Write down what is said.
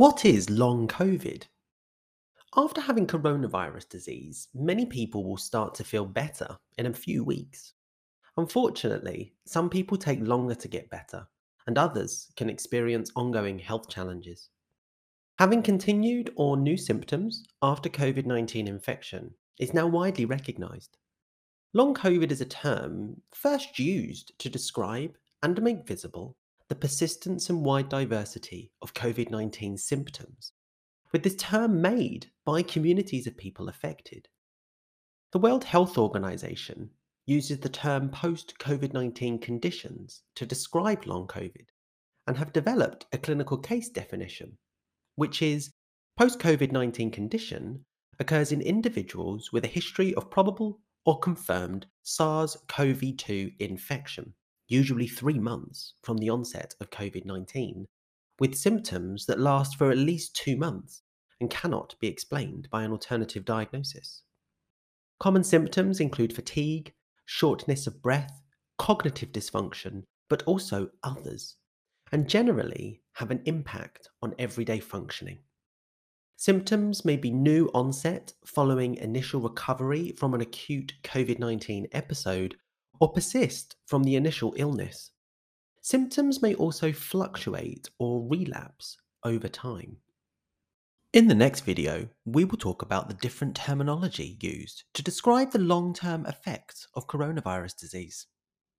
What is long COVID? After having coronavirus disease, many people will start to feel better in a few weeks. Unfortunately, some people take longer to get better, and others can experience ongoing health challenges. Having continued or new symptoms after COVID 19 infection is now widely recognized. Long COVID is a term first used to describe and make visible the persistence and wide diversity of COVID 19 symptoms, with this term made by communities of people affected. The World Health Organization uses the term post COVID 19 conditions to describe long COVID and have developed a clinical case definition, which is post COVID 19 condition occurs in individuals with a history of probable or confirmed SARS CoV 2 infection, usually three months from the onset of COVID 19, with symptoms that last for at least two months and cannot be explained by an alternative diagnosis. Common symptoms include fatigue, shortness of breath, cognitive dysfunction, but also others, and generally have an impact on everyday functioning. Symptoms may be new onset following initial recovery from an acute COVID 19 episode or persist from the initial illness. Symptoms may also fluctuate or relapse over time. In the next video, we will talk about the different terminology used to describe the long term effects of coronavirus disease.